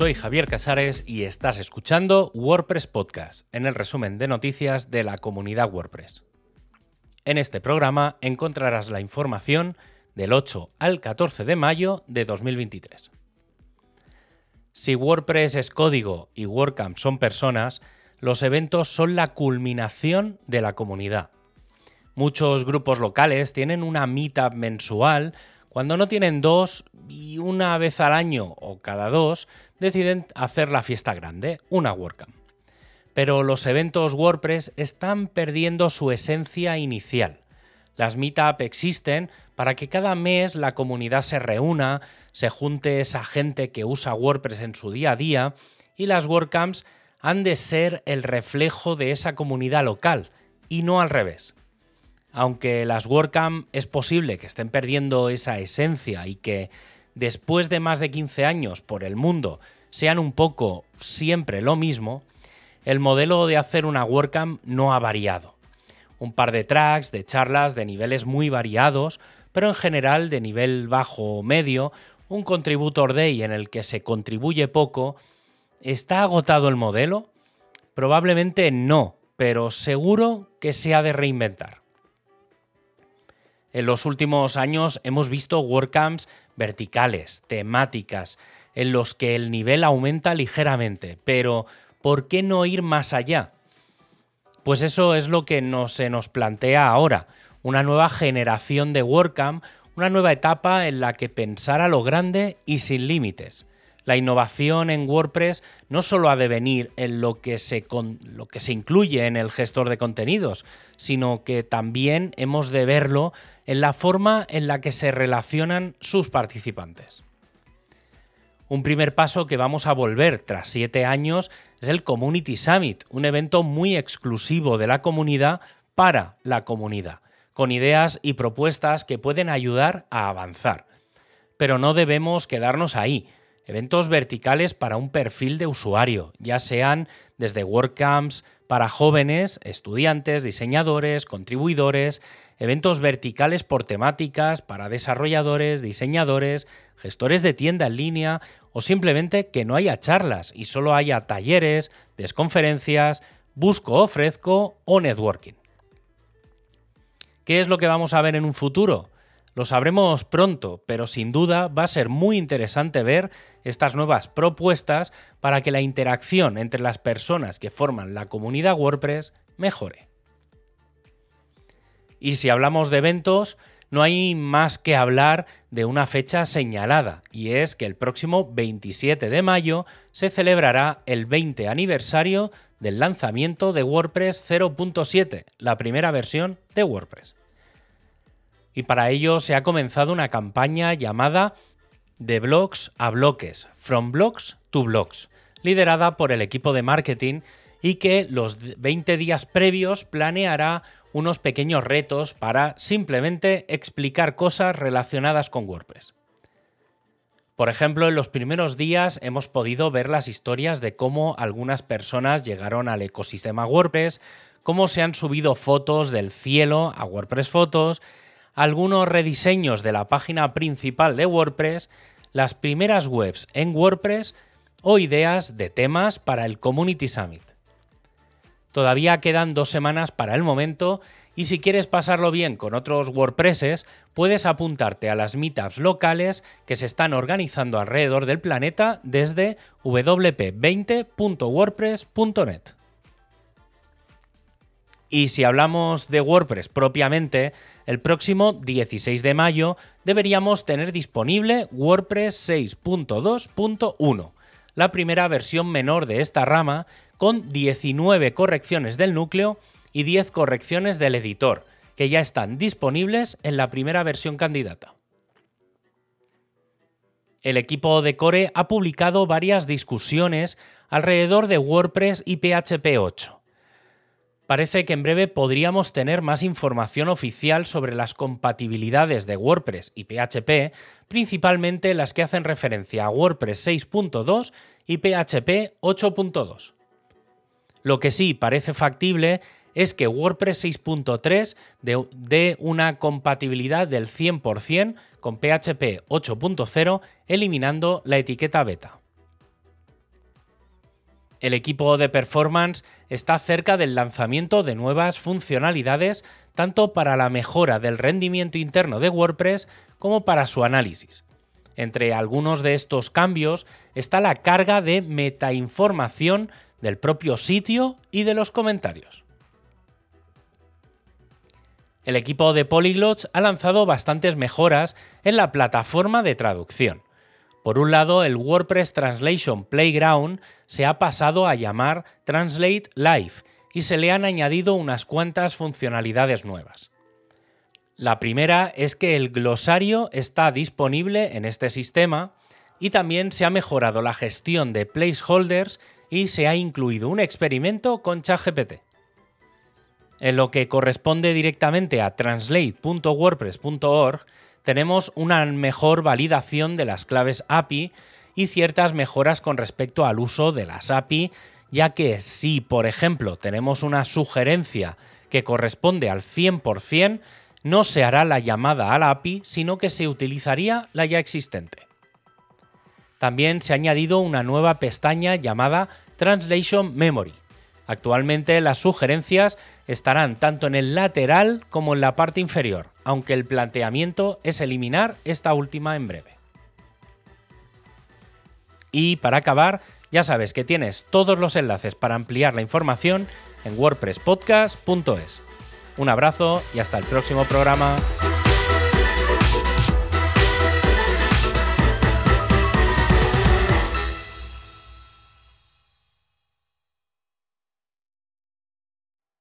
Soy Javier Casares y estás escuchando WordPress Podcast, en el resumen de noticias de la comunidad WordPress. En este programa encontrarás la información del 8 al 14 de mayo de 2023. Si WordPress es código y WordCamp son personas, los eventos son la culminación de la comunidad. Muchos grupos locales tienen una meetup mensual cuando no tienen dos y una vez al año o cada dos deciden hacer la fiesta grande, una WordCamp. Pero los eventos WordPress están perdiendo su esencia inicial. Las meetup existen para que cada mes la comunidad se reúna, se junte esa gente que usa WordPress en su día a día y las WordCamps han de ser el reflejo de esa comunidad local y no al revés aunque las WordCamp es posible que estén perdiendo esa esencia y que después de más de 15 años por el mundo sean un poco siempre lo mismo, el modelo de hacer una WordCamp no ha variado. Un par de tracks, de charlas de niveles muy variados, pero en general de nivel bajo o medio, un contributor day en el que se contribuye poco, ¿está agotado el modelo? Probablemente no, pero seguro que se ha de reinventar. En los últimos años hemos visto WordCamps verticales, temáticas, en los que el nivel aumenta ligeramente, pero ¿por qué no ir más allá? Pues eso es lo que se nos plantea ahora, una nueva generación de WordCamp, una nueva etapa en la que pensar a lo grande y sin límites. La innovación en WordPress no solo ha de venir en lo que, se lo que se incluye en el gestor de contenidos, sino que también hemos de verlo en la forma en la que se relacionan sus participantes. Un primer paso que vamos a volver tras siete años es el Community Summit, un evento muy exclusivo de la comunidad para la comunidad, con ideas y propuestas que pueden ayudar a avanzar. Pero no debemos quedarnos ahí eventos verticales para un perfil de usuario, ya sean desde WordCamps para jóvenes, estudiantes, diseñadores, contribuidores, eventos verticales por temáticas para desarrolladores, diseñadores, gestores de tienda en línea o simplemente que no haya charlas y solo haya talleres, desconferencias, busco, ofrezco o networking. ¿Qué es lo que vamos a ver en un futuro? Lo sabremos pronto, pero sin duda va a ser muy interesante ver estas nuevas propuestas para que la interacción entre las personas que forman la comunidad WordPress mejore. Y si hablamos de eventos, no hay más que hablar de una fecha señalada, y es que el próximo 27 de mayo se celebrará el 20 aniversario del lanzamiento de WordPress 0.7, la primera versión de WordPress y para ello se ha comenzado una campaña llamada De blogs a bloques, From Blogs to Blogs, liderada por el equipo de marketing y que los 20 días previos planeará unos pequeños retos para simplemente explicar cosas relacionadas con WordPress. Por ejemplo, en los primeros días hemos podido ver las historias de cómo algunas personas llegaron al ecosistema WordPress, cómo se han subido fotos del cielo a WordPress Fotos, algunos rediseños de la página principal de WordPress, las primeras webs en WordPress o ideas de temas para el Community Summit. Todavía quedan dos semanas para el momento y si quieres pasarlo bien con otros WordPresses, puedes apuntarte a las meetups locales que se están organizando alrededor del planeta desde wp20.wordpress.net. Y si hablamos de WordPress propiamente, el próximo 16 de mayo deberíamos tener disponible WordPress 6.2.1, la primera versión menor de esta rama, con 19 correcciones del núcleo y 10 correcciones del editor, que ya están disponibles en la primera versión candidata. El equipo de Core ha publicado varias discusiones alrededor de WordPress y PHP 8 parece que en breve podríamos tener más información oficial sobre las compatibilidades de WordPress y PHP, principalmente las que hacen referencia a WordPress 6.2 y PHP 8.2. Lo que sí parece factible es que WordPress 6.3 dé una compatibilidad del 100% con PHP 8.0 eliminando la etiqueta beta. El equipo de performance está cerca del lanzamiento de nuevas funcionalidades tanto para la mejora del rendimiento interno de WordPress como para su análisis. Entre algunos de estos cambios está la carga de metainformación del propio sitio y de los comentarios. El equipo de Polyglots ha lanzado bastantes mejoras en la plataforma de traducción. Por un lado, el WordPress Translation Playground se ha pasado a llamar Translate Live y se le han añadido unas cuantas funcionalidades nuevas. La primera es que el glosario está disponible en este sistema y también se ha mejorado la gestión de placeholders y se ha incluido un experimento con ChatGPT. En lo que corresponde directamente a translate.wordpress.org, tenemos una mejor validación de las claves API y ciertas mejoras con respecto al uso de las API, ya que si, por ejemplo, tenemos una sugerencia que corresponde al 100%, no se hará la llamada a la API, sino que se utilizaría la ya existente. También se ha añadido una nueva pestaña llamada Translation Memory. Actualmente las sugerencias estarán tanto en el lateral como en la parte inferior, aunque el planteamiento es eliminar esta última en breve. Y para acabar, ya sabes que tienes todos los enlaces para ampliar la información en wordpresspodcast.es. Un abrazo y hasta el próximo programa.